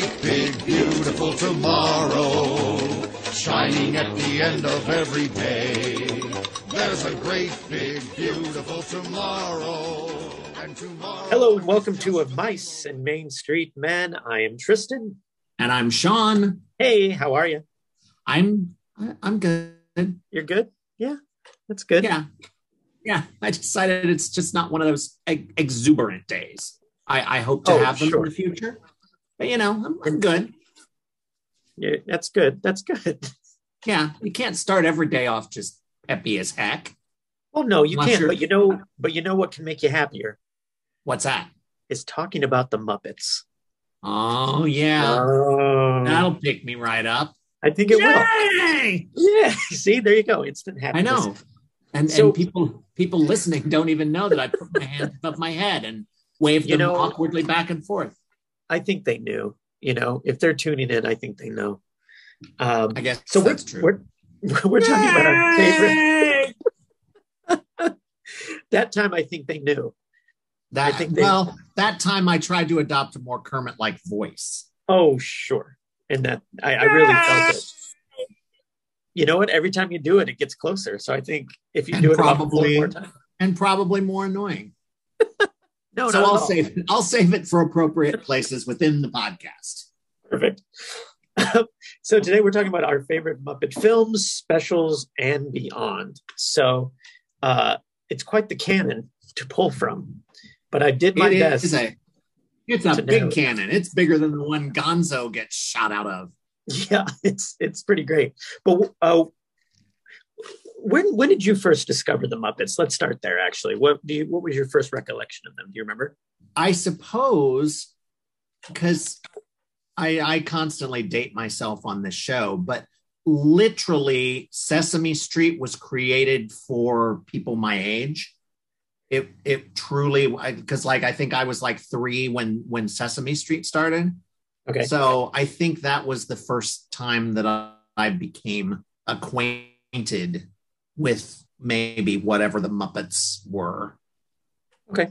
great big beautiful tomorrow shining at the end of every day. There's a great big beautiful tomorrow. And tomorrow Hello and welcome to Of Mice and Main Street Men. I am Tristan. And I'm Sean. Hey, how are you? I'm I- I'm good. You're good? Yeah, that's good. Yeah. Yeah. I decided it's just not one of those ex- exuberant days. I, I hope to Oh, have them sure. in the future. But you know, I'm, I'm good. Yeah, that's good. That's good. Yeah. You can't start every day off just peppy as heck. Well, no, you can't. But you know, but you know what can make you happier What's that? is talking about the Muppets. Oh yeah. Oh, That'll pick me right up. I think it will. Yay! Yeah. See, there you go. Instant I know. And So- and people people listening don't even know that I put my hand above my head and waved You them know- awkwardly back and forth. I think they knew. You know, if they're tuning in, I think they know. Um, I guess so we're, that's true. we're we're talking about our favorite. That time, I think they knew. That I think they- well, that time I tried to adopt a more Kermit-like voice. Oh, sure. And that I, I really felt it. You know what? Every time you do it, it gets closer. So I think if you And do it probably- more time, and probably more annoying. no, so not I'll at save it. I'll save it for appropriate places within the podcast. Perfect. so today we're talking about our favorite Muppet films, specials, and beyond. So uh, it's quite the canon to pull from, but I did my It best. is a it's a big know. cannon. It's bigger than the one Gonzo gets shot out of. Yeah, it's it's pretty great. But uh, when when did you first discover the Muppets? Let's start there. Actually, what do you what was your first recollection of them? Do you remember? I suppose because I I constantly date myself on this show, but literally Sesame Street was created for people my age. It it truly because like I think I was like three when when Sesame Street started. Okay. So I think that was the first time that I, I became acquainted with maybe whatever the Muppets were. Okay.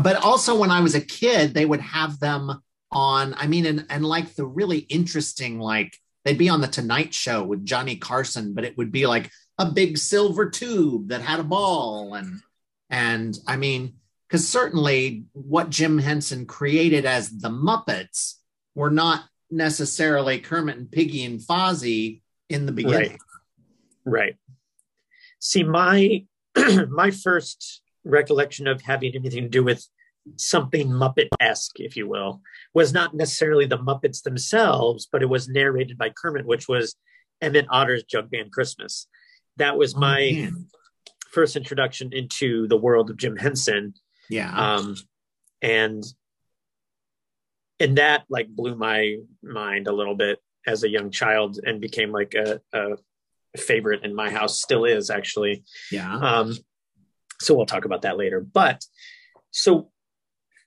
But also when I was a kid, they would have them on, I mean, and, and like the really interesting, like they'd be on the Tonight Show with Johnny Carson, but it would be like a big silver tube that had a ball. And, and I mean, because certainly what Jim Henson created as the Muppets were not necessarily Kermit and Piggy and Fozzie in the beginning. Right. See, my my first recollection of having anything to do with something Muppet esque, if you will, was not necessarily the Muppets themselves, but it was narrated by Kermit, which was Emmett Otter's Jug Band Christmas. That was Oh, my man. first introduction into the world of Jim Henson. yeah. Um, and and that like blew my mind a little bit as a young child and became like a, a favorite in my house still is actually. Yeah. um so we'll talk about that later. But so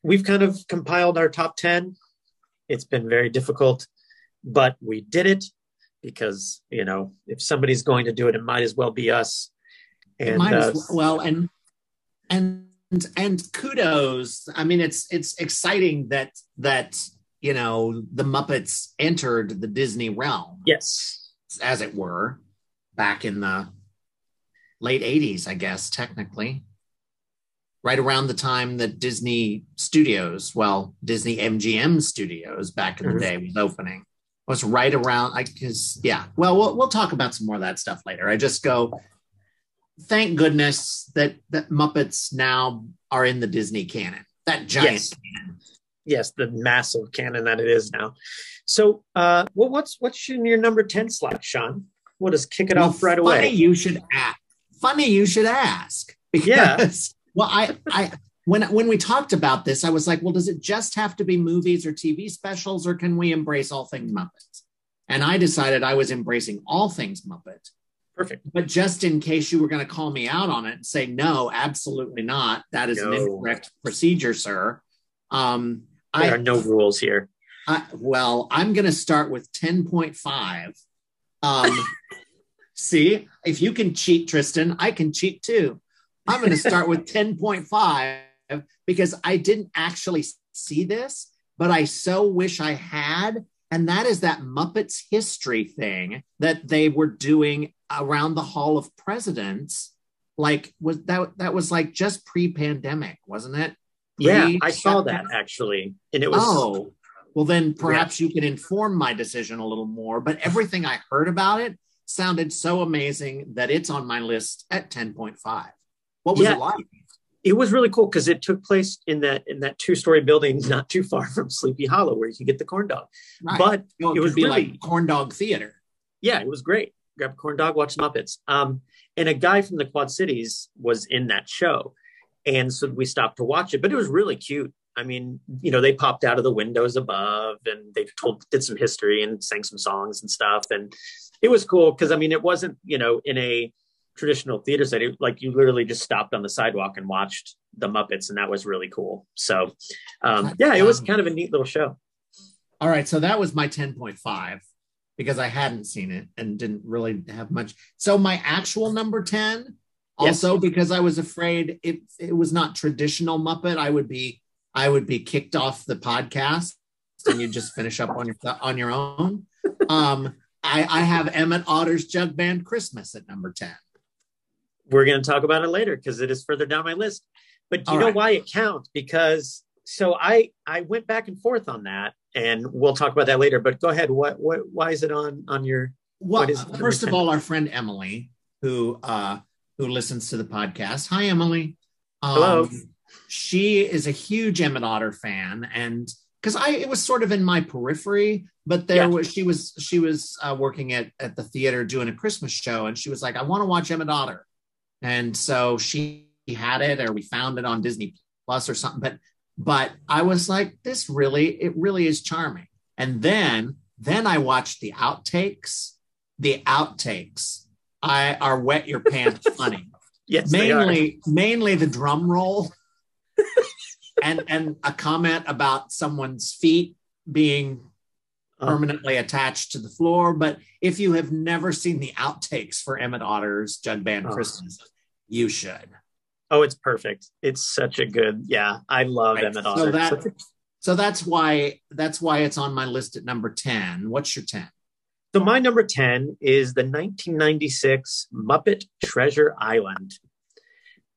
we've kind of compiled our top 10 it's been very difficult but we did it because you know if somebody's going to do it it might as well be us. And Might uh, as well, and and and kudos. I mean, it's it's exciting that that you know the Muppets entered the Disney realm, yes. As it were, back in the late '80s, I guess technically, right around the time that Disney Studios, well, Disney MGM Studios, back in the day, was opening. Was right around, I because yeah. Well, we'll we'll talk about some more of that stuff later. I just go thank goodness that that Muppets now are in the Disney canon. That giant Yes. canon. yes the massive canon that it is now so uh well what's what's in your number 10 slot sean we'll just kick it Well, off right funny away Funny you should ask. Funny you should ask. Yeah. Because, well, I I when when we talked about this, I was like, well, does it just have to be movies or TV specials, or can we embrace all things Muppets? And I decided I was embracing all things Muppet. perfect But just in case you were going to call me out on it and say, no, absolutely not. That is an incorrect procedure, sir. Um, there I, are no rules here I, well, I'm going to start with 10.5. Um, see, if you can cheat, Tristan, I can cheat too. I'm going to start with 10.5 because I didn't actually see this but I so wish I had. And that is that Muppets history thing that they were doing around the Hall of Presidents. Like was that that was like just pre-pandemic, wasn't it? Yeah, I saw that actually, and it was Oh, well, then perhaps you can inform my decision a little more. But everything I heard about it sounded so amazing that it's on my list at 10.5. What was Yeah. it like? it was really cool because it took place in that in that two story building not too far from Sleepy Hollow where you can get the corn dog. Right. But know, it, it would was be really- like corn dog theater. yeah, it was great. Grab a corn dog, watch Muppets. Um, and a guy from the Quad Cities was in that show, and so we stopped to watch it. But it was really cute. I mean, you know, they popped out of the windows above, and they told did some history and sang some songs and stuff, and it was cool because I mean, it wasn't you know in a traditional theater setting like you literally just stopped on the sidewalk and watched the Muppets, and that was really cool. So, um, yeah, it was kind of a neat little show. All right, so that was my 10.5 because I hadn't seen it and didn't really have much. So my actual number 10, also because I was afraid if it was not traditional Muppet, I would be I would be kicked off the podcast and you just finish up on your on your own. Um, I, I have Emmett Otter's Jug Band Christmas at number 10. we're going to talk about it later because it is further down my list. But do you All know right. why it counts? Because so I I went back and forth on that, and we'll talk about that later. But go ahead. What what why is it on on your? Well, What is first of all, our friend Emily, who uh, who listens to the podcast. Hi, Emily. Um, Hello. She is a huge Emmett Otter fan, and because I it was sort of in my periphery, but there Yeah. was she was she was uh, working at at the theater doing a Christmas show, and she was like, "I want to watch Emmett Otter," and so she had it, or we found it on Disney Plus or something. But but I was like, this really it really is charming. And then then I watched the outtakes. The outtakes I are wet your pants funny. Yes, mainly mainly the drum roll and and a comment about someone's feet being Um, permanently attached to the floor. But if you have never seen the outtakes for Emmett Otter's Jug Band Oh. Christmas, you should. Oh, it's perfect. It's such a good. Yeah, I love Right. Emmett So Otter. that- So that's why that's why it's on my list at number 10. What's your 10? So my number 10 is the 1996 Muppet Treasure Island.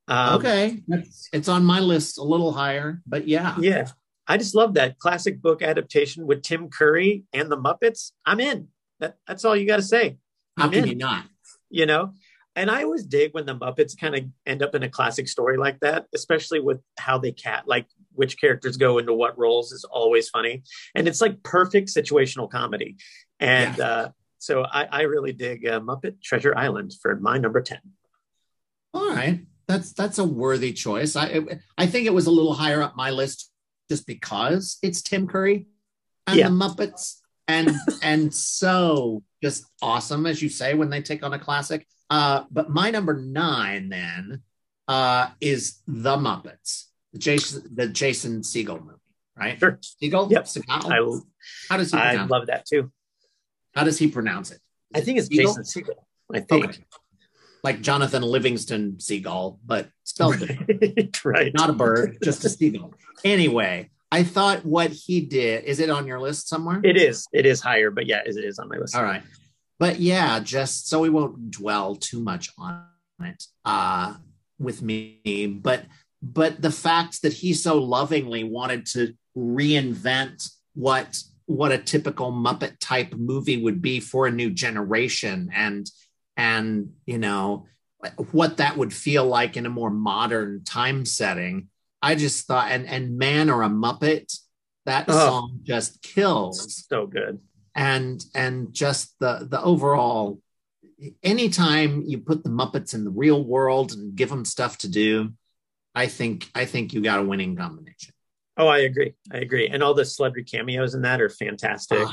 Um, okay. That's, it's on my list a little higher, but yeah. Yeah. I just love that classic book adaptation with Tim Curry and the Muppets. I'm in. That, that's all you got to say. How I'm can in. you not? You know? And I always dig when the Muppets kind of end up in a classic story like that, especially with how they cat, like which characters go into what roles is always funny. And it's like perfect situational comedy. And uh, so I, I really dig uh, Muppet Treasure Island for my number 10. All right, that's that's a worthy choice. I I think it was a little higher up my list just because it's Tim Curry and Yeah. the Muppets, and and so just awesome as you say when they take on a classic. Uh, but my number nine then uh, is the Muppets, the Jason the Jason Siegel movie, right? Sure. Siegel. Yep. Seagal? I, How does he I love that too. How does he pronounce it? I think it's Siegel? Jason Segel. I think. Okay. Like Jonathan Livingston Seagull, but spelled different. right. not a bird, just a seagull. Anyway, I thought what he did is it on your list somewhere? It is. It is higher, but yeah, it is on my list. All right. But yeah, just so we won't dwell too much on it uh with me, but but the fact that he so lovingly wanted to reinvent what what a typical Muppet type movie would be for a new generation and and you know what that would feel like in a more modern time setting. I just thought and and man or a Muppet, that Oh. song just kills So good. and and just the the overall anytime you put the muppets in the real world and give them stuff to do i think i think you got a winning combination Oh, I agree. I agree. And all the celebrity cameos in that are fantastic.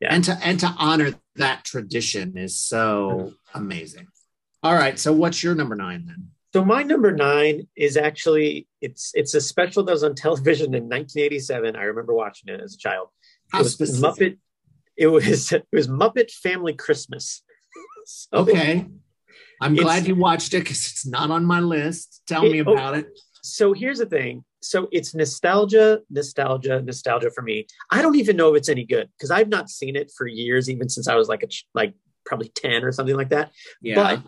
Yeah. and to and to honor that tradition is so amazing all right so what's your number nine then So my number nine is actually it's it's a special that was on television in 1987. I remember watching it as a child. How it was specific? Muppet. It was it was Muppet Family Christmas. So- okay i'm glad you watched it because it's not on my list tell It- me oh, about it So here's the thing. So it's nostalgia, nostalgia, nostalgia for me. I don't even know if it's any good because I've not seen it for years, even since I was like a ch- like probably ten or something like that. Yeah. But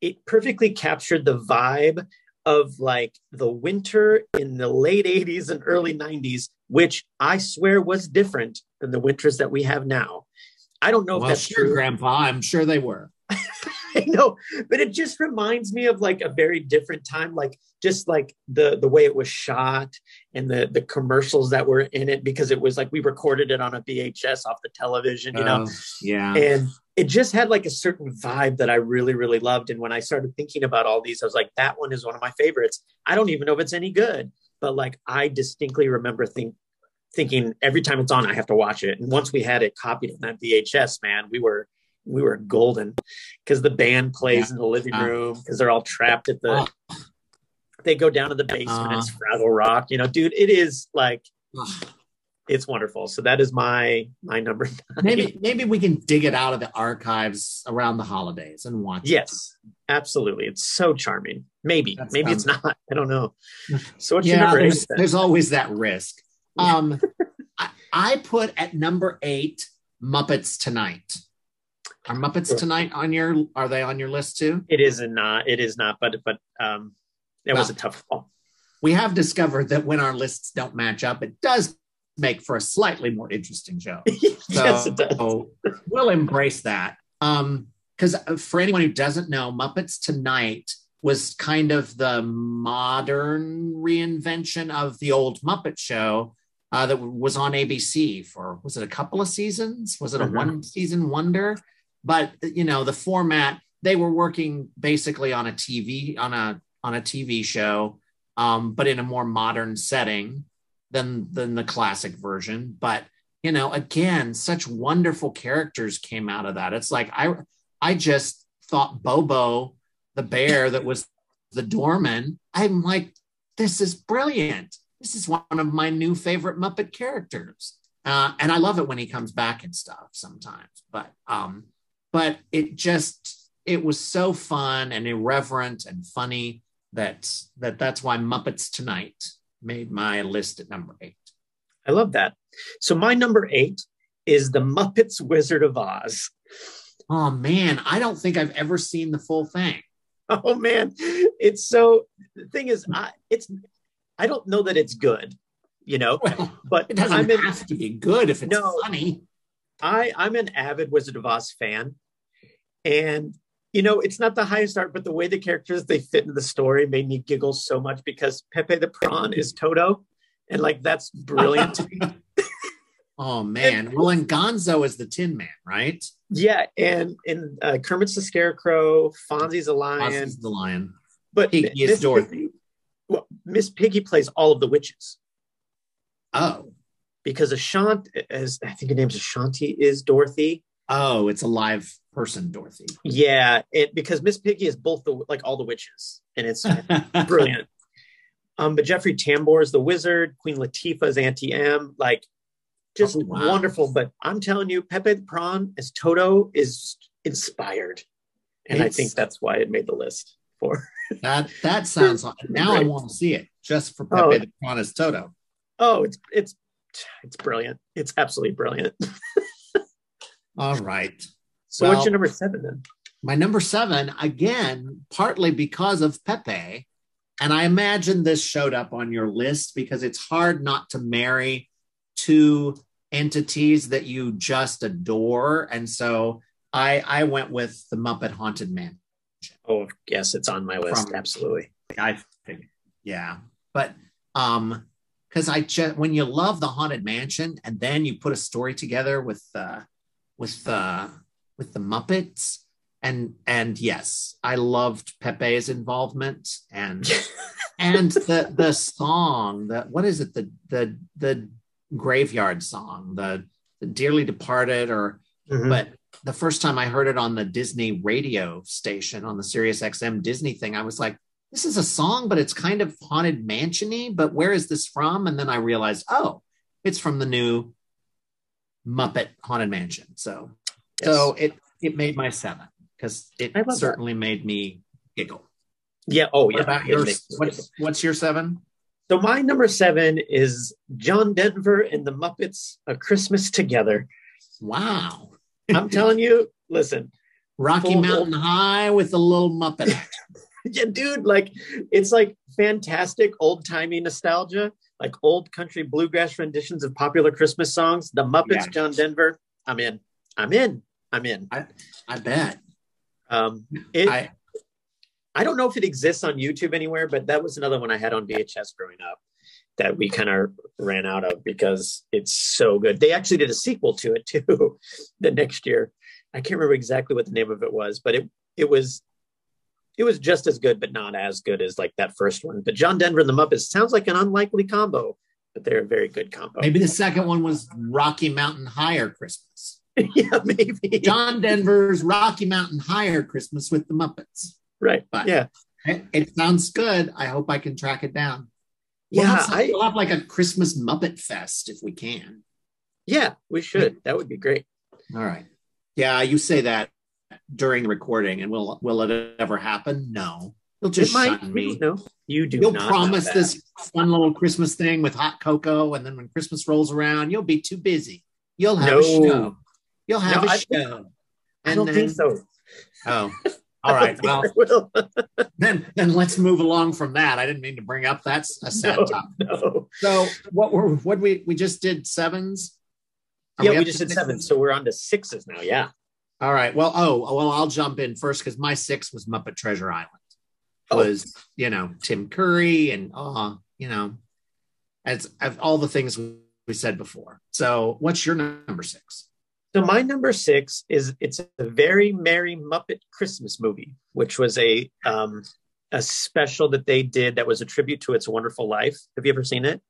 it perfectly captured the vibe of like the winter in the late 80s and early 90s, which I swear was different than the winters that we have now. I don't know well, if that's sure, true. Grandpa. I'm sure they were. I know, but it just reminds me of like a very different time, like just like the the way it was shot and the the commercials that were in it because it was like we recorded it on a VHS off the television, you know. Oh, yeah. And it just had like a certain vibe that I really, really loved. And when I started thinking about all these, I was like, that one is one of my favorites. I don't even know if it's any good, but like I distinctly remember think, thinking every time it's on, I have to watch it. And once we had it copied on that VHS, man, we were we were golden because the band plays Yeah. in the living room because they're all trapped at the. Oh. They go down to the basement. Uh. it's Fraggle Rock, you know, dude. It is like it's wonderful. So that is my my number. Nine. maybe maybe we can dig it out of the archives around the holidays and watch. it. Yes, absolutely. It's so charming. Maybe, That's, maybe it's not. I don't know. So what's your yeah. number There's, eight? there's always that risk. Um, I, I put at number eight Muppets Tonight. Are Muppets Tonight on your? Are they on your list too? It is not. It is not. But but um, that was a tough call. We have discovered that when our lists don't match up, it does make for a slightly more interesting show. yes, it does. So we'll embrace that. Um, because for anyone who doesn't know, Muppets Tonight was kind of the modern reinvention of the old Muppet Show uh, that was on ABC for was it a couple of seasons? Was it a Mhm. one season wonder? But you know the format they were working basically on a TV on a on a TV show, um, but in a more modern setting than than the classic version. But you know, again, such wonderful characters came out of that. It's like I I just thought Bobo, the bear that was the doorman, I'm like, this is brilliant. This is one of my new favorite Muppet characters. Uh, and I love it when he comes back and stuff sometimes. But um, but it just it was so fun and irreverent and funny that that that's why Muppets Tonight made my list at number eight. I love that. So my number eight is the Muppets Wizard of Oz. Oh man, I don't think I've ever seen the full thing. Oh man, it's so. The thing is, I it's. I don't know that it's good, you know, Well, but it doesn't I'm in, have to be good if it's No. funny. I I'm an avid Wizard of Oz fan, and you know it's not the highest art, but the way the characters they fit into the story made me giggle so much because Pepe the Prawn is Toto, and like that's brilliant. Oh man. Well, and Gonzo is the Tin Man, right? yeah, and and uh, Kermit's the Scarecrow, Fozzie's a lion, Ozzy's the lion. but Piggy is Miss Dorothy. Piggy- well, Miss Piggy plays all of the witches Oh, because Ashanti, as I think her name's Ashanti, is Dorothy. Oh, it's a live person, Dorothy. Yeah, it because Miss Piggy is both the like all the witches, and it's brilliant. Um, but Jeffrey Tambor is the wizard. Queen Latifah is Auntie Em. Like, just Oh, wow. wonderful. But I'm telling you, Pepe the Prawn as Toto is inspired, and I think that's why it made the list. For That that sounds like now I want to see it just for Pepe Oh. the Prawn as Toto. oh, it's it's it's brilliant. It's absolutely brilliant. All right. So Well- what's your number seven then? My number seven, again, partly because of Pepe. And I imagine this showed up on your list because it's hard not to marry two entities that you just adore. And so I I went with the Muppet Haunted Man. Oh, yes, it's on my list. From- Absolutely. I think, yeah. But um, because I just when you love the Haunted Mansion and then you put a story together with uh with uh with the Muppets and and yes, I loved Pepe's involvement and and the the song the what is it the the the graveyard song the, the dearly departed or Mhm. but the first time I heard it on the Disney radio station on the Sirius XM Disney thing, I was like, this is a song, but it's kind of haunted mansiony. But where is this from? And then I realized, oh, it's from the new Muppet Haunted Mansion. So, Yes. so it it made my seven because it love that. certainly made me giggle. yeah. Oh, What yeah. about It yours? makes me What's what's your seven? So my number seven is John Denver and the Muppets: A Christmas Together. Wow. I'm telling you, listen, Rocky Mountain High with a little Muppet. yeah, dude, like it's like fantastic old timey nostalgia, like old country bluegrass renditions of popular Christmas songs. The Muppets. John Denver. I'm in. I'm in. I'm in. I bet. Um, it, I, I don't know if it exists on YouTube anywhere, but that was another one I had on VHS growing up that we kind of ran out of because it's so good. They actually did a sequel to it too the next year. I can't remember exactly what the name of it was, but it it was it was just as good, but not as good as like that first one. But John Denver and the Muppets sounds like an unlikely combo, but they're a very good combo. maybe the second one was Rocky Mountain Higher Christmas. yeah, maybe. John Denver's Rocky Mountain Higher Christmas with the Muppets. right. But- yeah. It, it sounds good. I hope I can track it down. We'll Yeah, have, some- I- we'll have like a Christmas Muppet Fest if we can. Yeah, we should. That would be great. All right. Yeah, you say that during the recording, and will will it ever happen? No. You'll just it might. shun me. No, you do You'll promise this fun little Christmas thing with hot cocoa, and then when Christmas rolls around, you'll be too busy. You'll have No. a show. You'll have No, a I- show. Oh. I don't think so. Oh, all right. Well, then then let's move along from that. I didn't mean to bring up that's a sad No, topic. no. So what were what we we just did sevens? Are Yeah, we up just did seven, sixes? so we're on to sixes now. Yeah. All right. Well, oh, well, I'll jump in first because my six was Muppet Treasure Island. Oh. Was you know Tim Curry and uh, you know, as all the things we said before. So, what's your number six? So my number six is it's a very merry Muppet Christmas movie, which was a um a special that they did that was a tribute to It's a Wonderful Life. Have you ever seen it?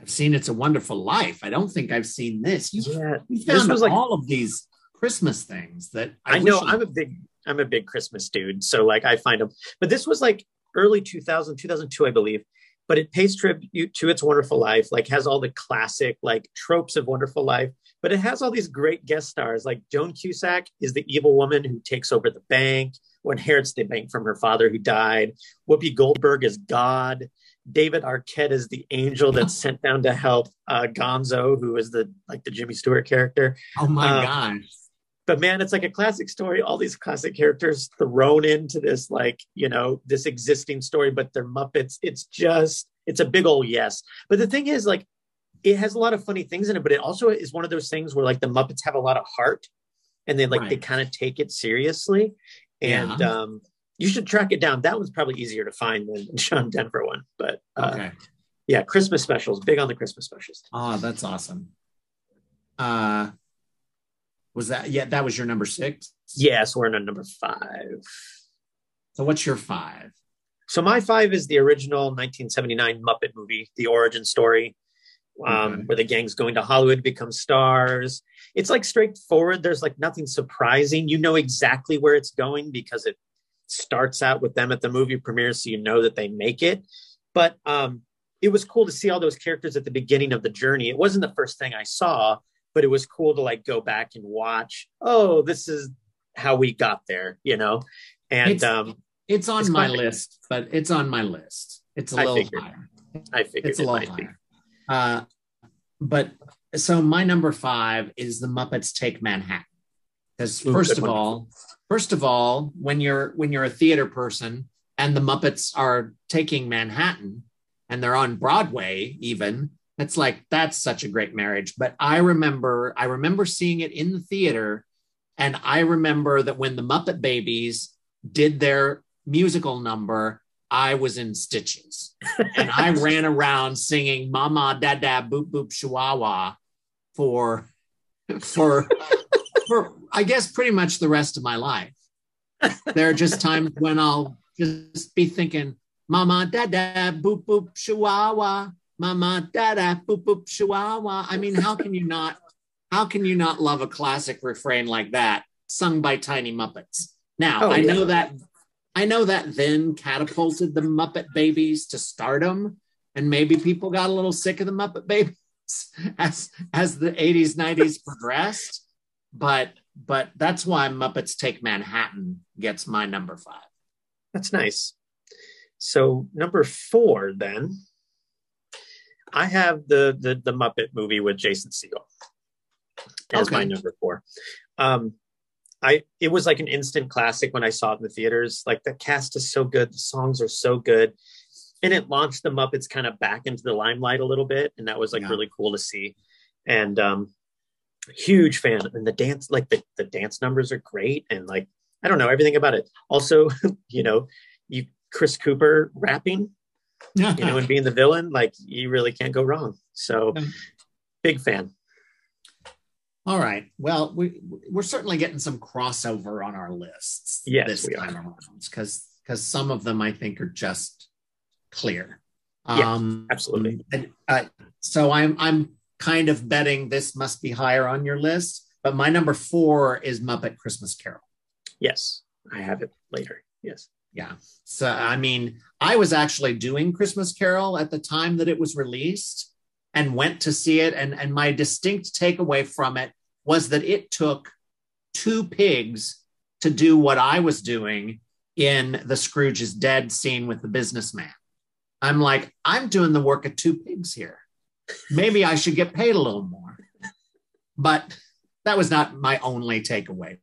I've seen It's a Wonderful Life. I don't think I've seen this. You, Yeah. you This found was like- all of these Christmas things that I, I, know I'm a big I'm a big Christmas dude, so like I find them. But this was like early 2000, 2002, I believe. But it pays tribute to its Wonderful Life, like has all the classic like tropes of Wonderful Life. But it has all these great guest stars, like Joan Cusack is the evil woman who takes over the bank or inherits the bank from her father who died. Whoopi Goldberg is God. David Arquette is the angel that's sent down to help uh, Gonzo, who is the like the Jimmy Stewart character Oh my uh, gosh. But man it's like a classic story. All these classic characters thrown into this like you know this existing story but they're muppets. It's just it's a big old yes. But the thing is like it has a lot of funny things in it but it also is one of those things where like the muppets have a lot of heart and they like they kind of take it seriously. And Yeah. um you should track it down. That one's probably easier to find than John Denver one but uh, Okay. yeah Christmas specials. Big on the Christmas specials. Oh, that's awesome. Uh was that yeah, that was your number six? yes we're in on number five So what's your five? So my five is the original 1979 Muppet movie, the origin story, um, Okay. where the gang's going to Hollywood, become stars. It's like straightforward. There's like nothing surprising. You know exactly where it's going because it starts out with them at the movie premiere, so you know that they make it. But um, it was cool to see all those characters at the beginning of the journey. It wasn't the first thing I saw, but it was cool to like go back and watch. Oh, this is how we got there, you know. And It's- um, It's on It's my list, but it's on my list. It's a little figured. higher. I figured It's a it little higher. Uh, but so my number five is the Muppets Take Manhattan. Because first good of one. all, first of all, when you're when you're a theater person and the Muppets are taking Manhattan and they're on Broadway, even it's like that's such a great marriage. But I remember I remember seeing it in the theater, and I remember that when the Muppet Babies did their musical number, I was in stitches and I ran around singing "Mama, Dada, Boop Boop Chihuahua" for for for I guess pretty much the rest of my life. There are just times when I'll just be thinking, "Mama, Dada, Boop Boop Chihuahua." Mama, Dada, Boop Boop Chihuahua. I mean, how can you not? How can you not love a classic refrain like that, sung by Tiny Muppets? Now, Oh, I yeah. know that I know that then catapulted the Muppet Babies to stardom, and maybe people got a little sick of the Muppet Babies as as the 80s, 90s progressed. But but that's why Muppets Take Manhattan gets my number five. That's nice. So number four, then I have the the the Muppet movie with Jason Segel as my number four. Um, I it was like an instant classic when I saw it in the theaters. Like the cast is so good, the songs are so good, and it launched the Muppets kind of back into the limelight a little bit, and that was like Yeah. really cool to see. And um, huge fan, and the dance like the the dance numbers are great, and like I don't know everything about it. Also, you know, you Chris Cooper rapping you know, and being the villain, like you really can't go wrong. So, big fan. All right. Well, we we're certainly getting some crossover on our lists Yes, this time around because because some of them I think are just clear. Yeah, um, absolutely. and, uh, so I'm I'm kind of betting this must be higher on your list, but my number four is Muppet Christmas Carol. Yes, I have it later. Yes. Yeah. So I mean, I was actually doing Christmas Carol at the time that it was released and went to see it and and my distinct takeaway from it was that it took two pigs to do what I was doing in the Scrooge is dead scene with the businessman. I'm like, I'm doing the work of two pigs here. Maybe I should get paid a little more. But that was not my only takeaway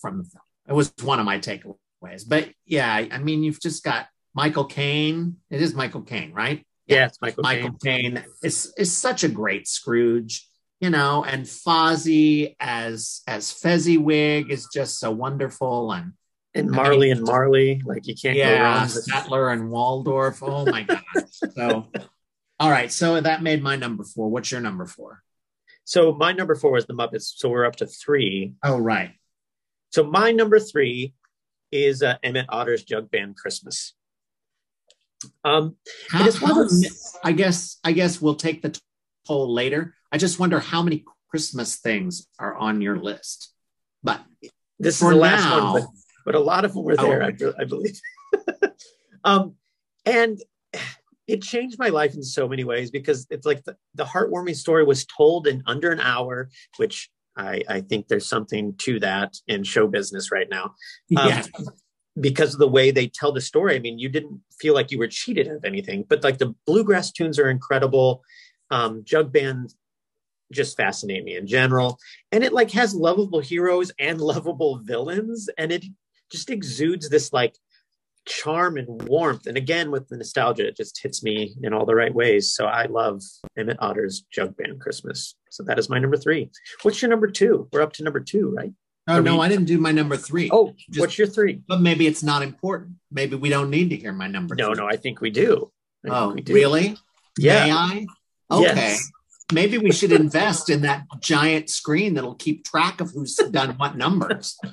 from the film. It was one of my takeaways. But yeah, I mean, you've just got Michael Caine. It is Michael Caine, right? Yeah, it's Michael. Michael Caine. Is is such a great Scrooge, you know, and Fozzie as as Fezziwig is just so wonderful, and and I Marley mean- and Marley. Like you can't go yeah, wrong. with- Statler and Waldorf. Oh my god! so, all right, so that made my number four. What's your number four? So my number four was the Muppets. So we're up to three. Oh right, So my number three is uh, Emmett Otter's Jug Band Christmas. Um, How- how I guess I guess we'll take the poll later. I just wonder how many Christmas things are on your list. But this is the last now, one, but, but a lot of them were Oh, there, I. I believe. um, and it changed my life in so many ways because it's like the, the heartwarming story was told in under an hour, which I, I think there's something to that in show business right now. Um, yeah, because of the way they tell the story. I mean, you didn't feel like you were cheated of anything, but like the bluegrass tunes are incredible. Um, Jug Band just fascinate me in general. And it like has lovable heroes and lovable villains. And it just exudes this like charm and warmth. And again, with the nostalgia, it just hits me in all the right ways. So I love Emmett Otter's Jug Band Christmas. So that is my number three. What's your number two? We're up to number two, right? oh no, we- I didn't do my number three. Oh, Just- what's your three? but maybe it's not important. Maybe we don't need to hear my number. No, three. no, I think we do. I Oh, we do. really? Yeah. May I? Okay. Yes. Maybe we should invest in that giant screen that'll keep track of who's done what numbers.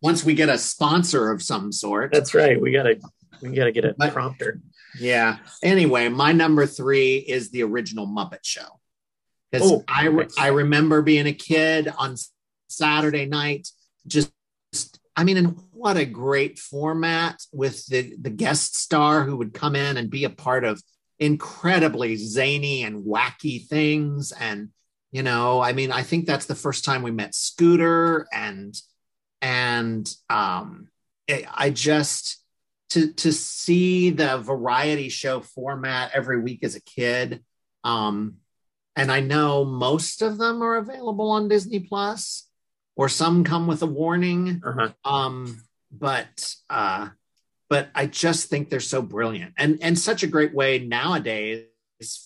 Once we get a sponsor of some sort. That's right. We gotta we gotta get a But- prompter. Yeah. Anyway, my number three is the original Muppet Show. Because Oh, I, re-. I remember being a kid on Saturday night, just, I mean, and what a great format with the, the guest star who would come in and be a part of incredibly zany and wacky things. And, you know, I mean, I think that's the first time we met Scooter and, and, um, I I just, to to see the variety show format every week as a kid um and i know most of them are available on disney plus or some come with a warning. Uh-huh. um but uh but i just think they're so brilliant. And and such a great way nowadays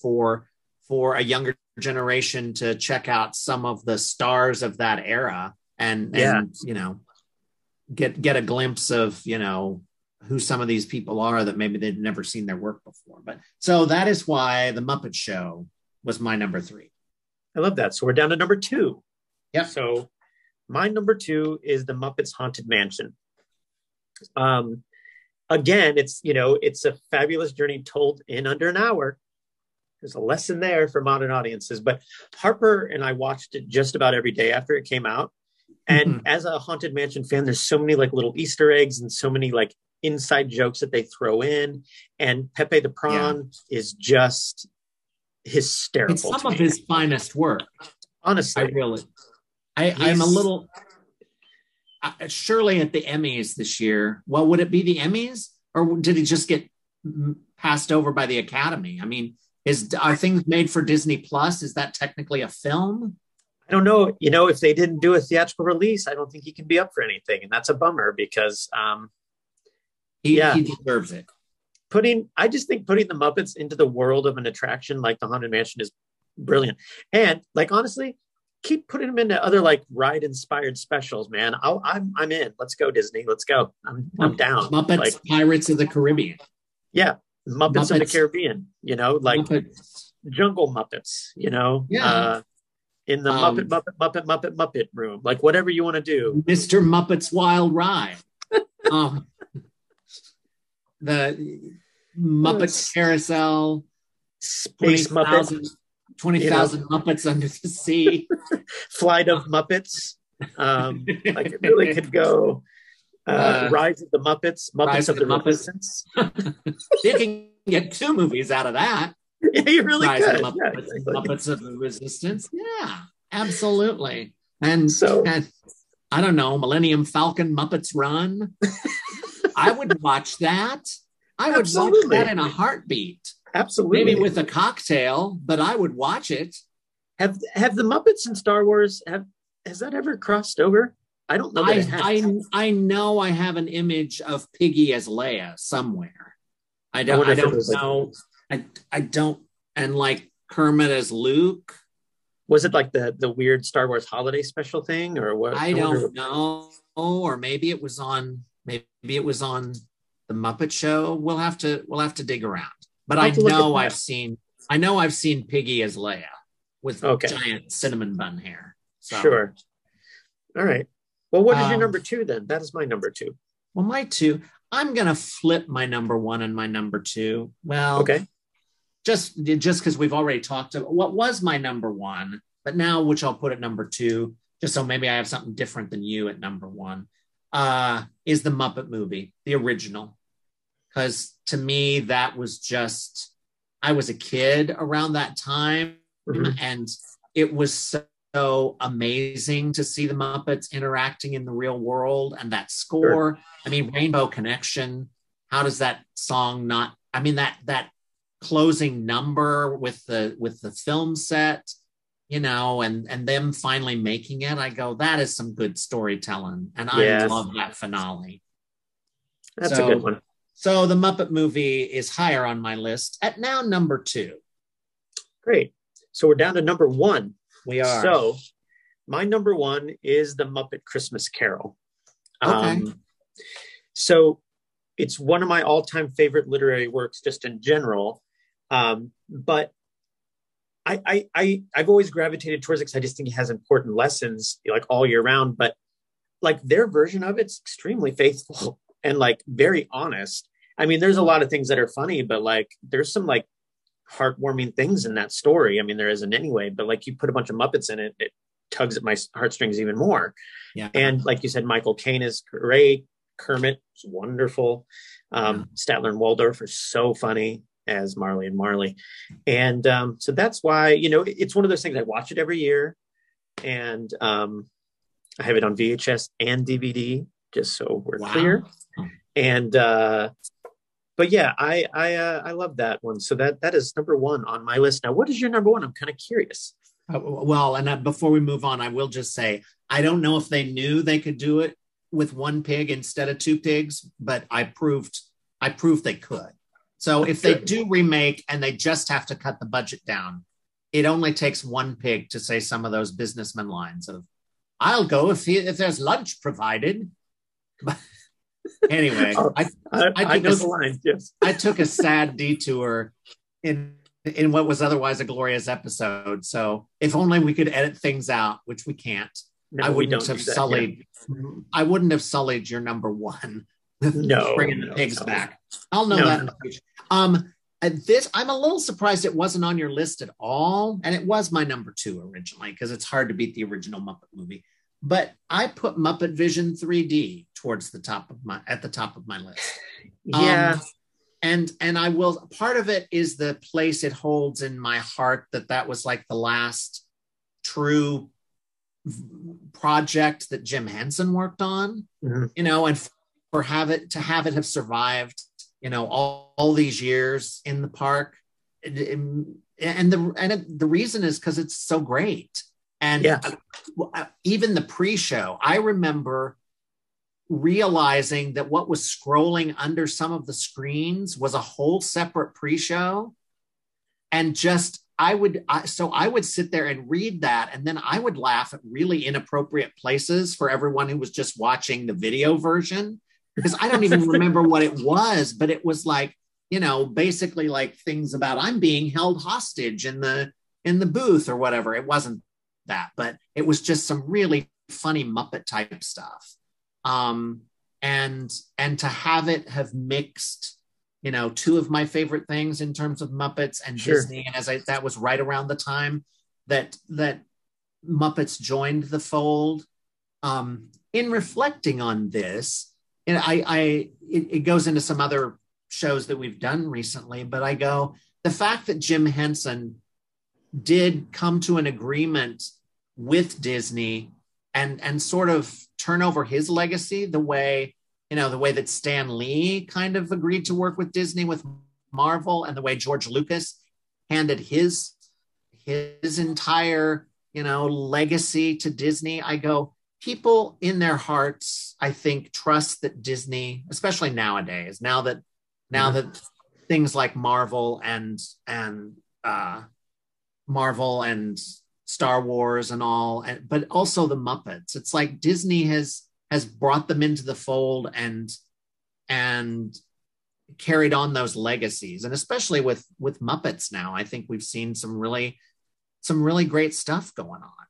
for for a younger generation to check out some of the stars of that era and Yeah. and you know get get a glimpse of you know who some of these people are that maybe they've never seen their work before but so that is why the muppet show was my number three I love that. So we're down to number two. Yeah. So my number two is the Muppets Haunted Mansion. Um again, it's you know, it's a fabulous journey told in under an hour. There's a lesson there for modern audiences. But Harper and I watched it just about every day after it came out. And Mhm. as a Haunted Mansion fan, there's so many like little Easter eggs and so many like inside jokes that they throw in. And Pepe the Prawn is just hysterical. it's some of his finest work Honestly. i really i i'm a little uh, surely at the emmys this year well would it be the emmys or did he just get passed over by the academy i mean Is are things made for Disney Plus? Is that technically a film? I don't know. You know, if they didn't do a theatrical release, I don't think he can be up for anything, and that's a bummer because um, He, Yeah. he deserves it. putting I just think putting the Muppets into the world of an attraction like the Haunted Mansion is brilliant. And like honestly, keep putting them into other like ride inspired specials, man. I'll, I'm I'm in. Let's go Disney. Let's go. I'm I'm down. Muppets Like Pirates of the Caribbean. yeah, Muppets, of the Caribbean. You know, like Muppets. Jungle Muppets. You know, Yeah. uh, in the Um, Muppet Muppet Muppet Muppet Muppet room, like whatever you want to do. Mr. Muppet's Wild Ride. um, the Muppet. Carousel. Space Muppet, 20,000 20,000 Muppets Under the Sea. Flight of Muppets. Um, like it really could go. Uh, Uh, Rise of the Muppets, Muppets Rise of the the Muppets. Resistance. you can get two movies out of that. yeah, you really Rise could. of the Yeah, Muppets, exactly. Muppets of the Resistance. Yeah, absolutely. And So- and I don't know, Millennium Falcon Muppets Run. I would watch that. I would Absolutely. watch that in a heartbeat. Absolutely. Maybe with a cocktail, but I would watch it. have have the Muppets and Star Wars have has that ever crossed over? I don't know that I, it has. I I know I have an image of Piggy as Leia somewhere. I I don't wonder I, don't was, like- know. I I don't and like Kermit as Luke. Was it like the the weird Star Wars holiday special thing or what? I don't know. Or maybe it was on maybe it was on the Muppet Show. We'll have to we'll have to dig around. But I know. I've seen I know I've seen Piggy as Leia with Okay. giant cinnamon bun hair. So Sure. All right. Well, what is your Um, number two then? That is my number two. well my two, I'm gonna flip my number one and my number two. Well Okay. Just just because we've already talked about what was my number one, but now which I'll put at number two, just so maybe I have something different than you at number one, uh, is the Muppet movie, the original. Because to me, that was just I was a kid around that time, Mhm. and it was so amazing to see the Muppets interacting in the real world and that score. I mean, Rainbow Connection. How does that song not? I mean that that closing number with the with the film set, you know, and and them finally making it. I go, that is some good storytelling, and I love that finale. That's So- a good one. So the Muppet movie is higher on my list at now number two. Great. So we're down to number one. We are So my number one is the Muppet Christmas Carol. Okay. Um, so it's one of my all-time favorite literary works, just in general. Um, but I, I, I, I've always gravitated towards it because I just think it has important lessons, like all year round. But like their version of it's extremely faithful and like very honest. I mean, there's a lot of things that are funny, but like there's some like heartwarming things in that story. I mean, there isn't anyway, but like you put a bunch of Muppets in it, it tugs at my heartstrings even more. yeah. And like you said, Michael Caine is great. Kermit is wonderful. Um, Statler and Waldorf are so funny as Marley and Marley. And um, so that's why, you know, it's one of those things I watch it every year. And um, I have it on VHS and DVD, just so we're Wow. clear. And uh, but yeah, I I uh, I love that one. So that that is number one on my list. Now, what is your number one? I'm kind of curious. Uh, well, and uh, before we move on, I will just say I don't know if they knew they could do it with one pig instead of two pigs, but I proved I proved they could. So if they do remake and they just have to cut the budget down, it only takes one pig to say some of those businessman lines of "I'll go if he, if there's lunch provided." But anyway, Oh. I I, I I know this- the line. Yes. I took a sad detour in in what was otherwise a glorious episode. So if only we could edit things out, which we can't. No, I wouldn't have sullied. I wouldn't have sullied your number one. No, bringing the no, pigs no. back. I'll know No, that in the future. Um, this I'm a little surprised it wasn't on your list at all, and it was my number two originally because it's hard to beat the original Muppet movie. But I put Muppet Vision 3D towards the top of my at the top of my list. Yeah. Um, and and I will part of it is the place it holds in my heart that that was like the last true project that Jim Henson worked on, Mhm. you know, and for have it to have it have survived, you know, all, all these years in the park and the and the reason is because it's so great. And Yeah. uh, even the pre-show, I remember realizing that what was scrolling under some of the screens was a whole separate pre-show, and just I would I, so I would sit there and read that, and then I would laugh at really inappropriate places for everyone who was just watching the video version because I don't even remember what it was, but it was like you know basically like things about I'm being held hostage in the in the booth or whatever. It wasn't that, but it was just some really funny Muppet type stuff. Um, and and to have it have mixed, you know, two of my favorite things in terms of Muppets and Sure. Disney, and as I that was right around the time that that Muppets joined the fold. Um, in reflecting on this, and I, I it, it goes into some other shows that we've done recently, but I go the fact that Jim Henson did come to an agreement with Disney and and sort of turn over his legacy the way you know the way that Stan Lee kind of agreed to work with Disney with Marvel and the way George Lucas handed his his entire you know legacy to Disney I go people in their hearts I think trust that Disney especially nowadays now that now that things like Marvel and and uh Marvel and Star Wars and all, and, but also the Muppets. It's like Disney has has brought them into the fold and and carried on those legacies, and especially with with Muppets now, I think we've seen some really some really great stuff going on.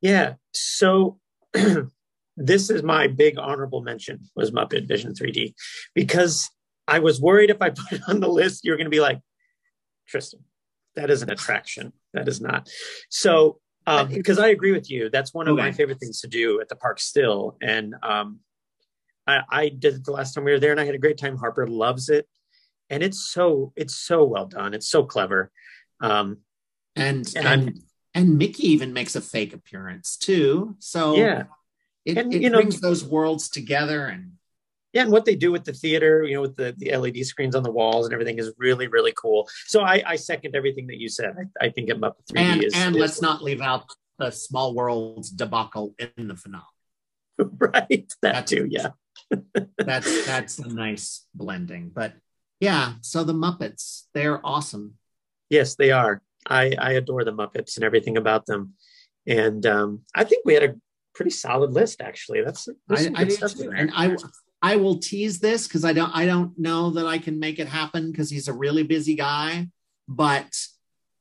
Yeah. So this is my big honorable mention was Muppet Vision 3D because I was worried if I put it on the list, you're going to be like, Tristan, that is an attraction. That is not. So, um, because I agree with you, that's one of my favorite things to do at the park still. And um, I, I did it the last time we were there and I had a great time. Harper loves it. And it's so, it's so well done. It's so clever. Um, And And and, I'm- and Mickey even makes a fake appearance too. So yeah. it, And, it you know- brings those worlds together and Yeah, and what they do with the theater, you know, with the, the LED screens on the walls and everything is really, really cool. So I, I second everything that you said. I, I think it Muppet 3D and, is, and is- let's not leave out the small worlds debacle in the finale. right that That's- too. Yeah, that's that's a nice blending but yeah so the muppets they're awesome yes, they are. I I adore the Muppets and everything about them, and um, I think we had a pretty solid list actually. That's I, I good do stuff too. and i i will tease this because i don't i don't know that i can make it happen because he's a really busy guy but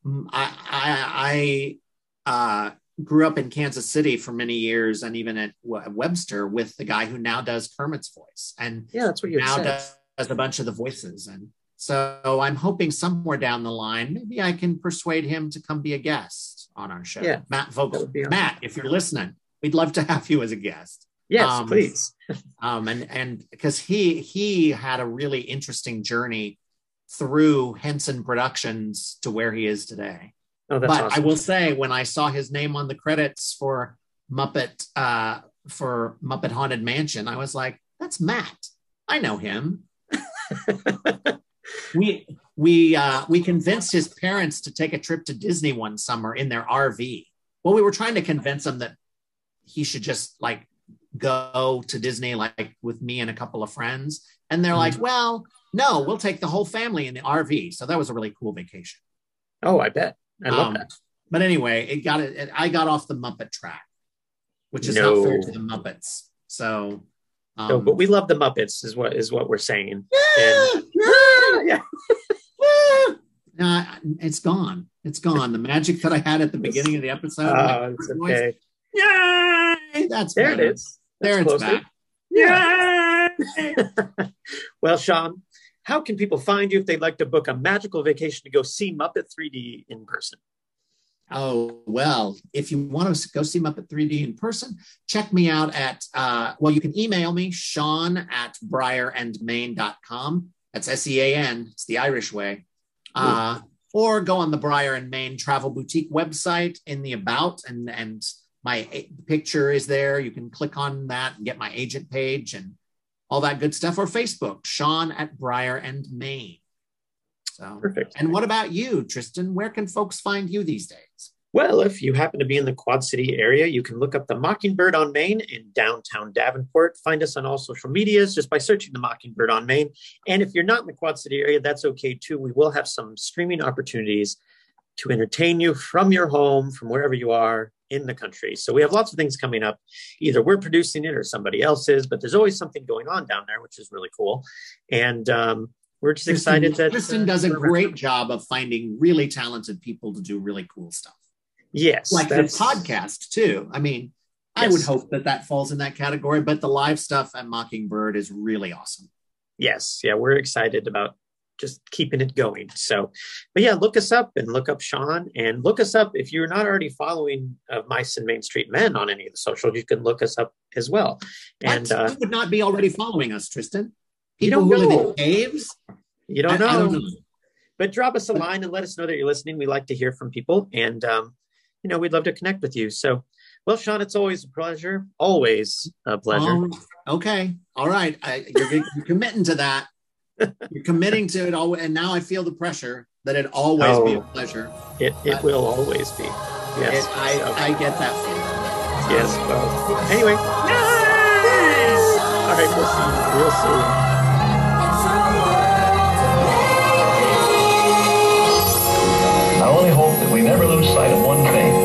mm, i i i uh grew up in kansas city for many years and even at webster with the guy who now does kermit's voice and yeah, that's what you now said. does, does a bunch of the voices and so i'm hoping somewhere down the line maybe i can persuade him to come be a guest on our show Yeah, matt vogel awesome. matt if you're listening we'd love to have you as a guest Yes, um, please. um and and because he he had a really interesting journey through henson productions to where he is today Oh, that's but awesome. i will say when i saw his name on the credits for muppet uh for muppet haunted mansion i was like that's matt i know him we we uh we convinced his parents to take a trip to disney one summer in their rv well we were trying to convince him that he should just like go to disney like with me and a couple of friends and they're like well no we'll take the whole family in the rv so that was a really cool vacation oh, I bet. I love Um, that. but anyway it got it i got off the muppet track which is No. not fair to the muppets so um, no, but we love the Muppets, is what is what we're saying. And- yeah. Nah, it's gone. It's gone. The magic that I had at the beginning of the episode. Oh, it's voice, okay. Yay! That's There it better. is. There That's it's closer. back. Yay! Well, Sean, how can people find you if they'd like to book a magical vacation to go see Muppet 3D in person? Oh, well, if you want to go see Muppet 3D in person, check me out at, uh, well, you can email me, Sean at briarandmain.com. That's S E A N, it's the Irish way. Uh, or go on the Briar and Main Travel Boutique website in the About, and, and my picture is there. You can click on that and get my agent page and all that good stuff, or Facebook, Sean at Briar and Main. So Perfect. And what about you, Tristan? Where can folks find you these days? Well, if you happen to be in the Quad City area, you can look up the Mockingbird on Main in downtown Davenport. Find us on all social medias just by searching the Mockingbird on Main. And if you're not in the Quad City area, that's okay too. We will have some streaming opportunities to entertain you from your home, from wherever you are in the country. So we have lots of things coming up. Either we're producing it or somebody else is, but there's always something going on down there, which is really cool. And um, we're just Tristan, excited that Tristan uh, does a great job of finding really talented people to do really cool stuff. Yes, Like the podcast too. I mean, I would hope that that falls in that category, but the live stuff at Mockingbird is really awesome. yes yeah we're excited about just keeping it going so but yeah look us up and look up sean and look us up if you're not already following uh, mice and main street men on any of the socials you can look us up as well and uh, Who would not be already following us, Tristan? You People don't who live know. in caves? you don't I- I know, don't know. but drop us a line and let us know that you're listening we like to hear from people and um, you know we'd love to connect with you so well sean it's always a pleasure always a pleasure Oh, okay. All right. I, you're, you're committing to that. You're committing to it all. And now I feel the pressure that it always be a Oh. pleasure. it, it will always be yes It- I, so- I get that feeling. Yes. Well, anyway. All right. We'll see. We'll see. I only hope that we never lose sight of one thing.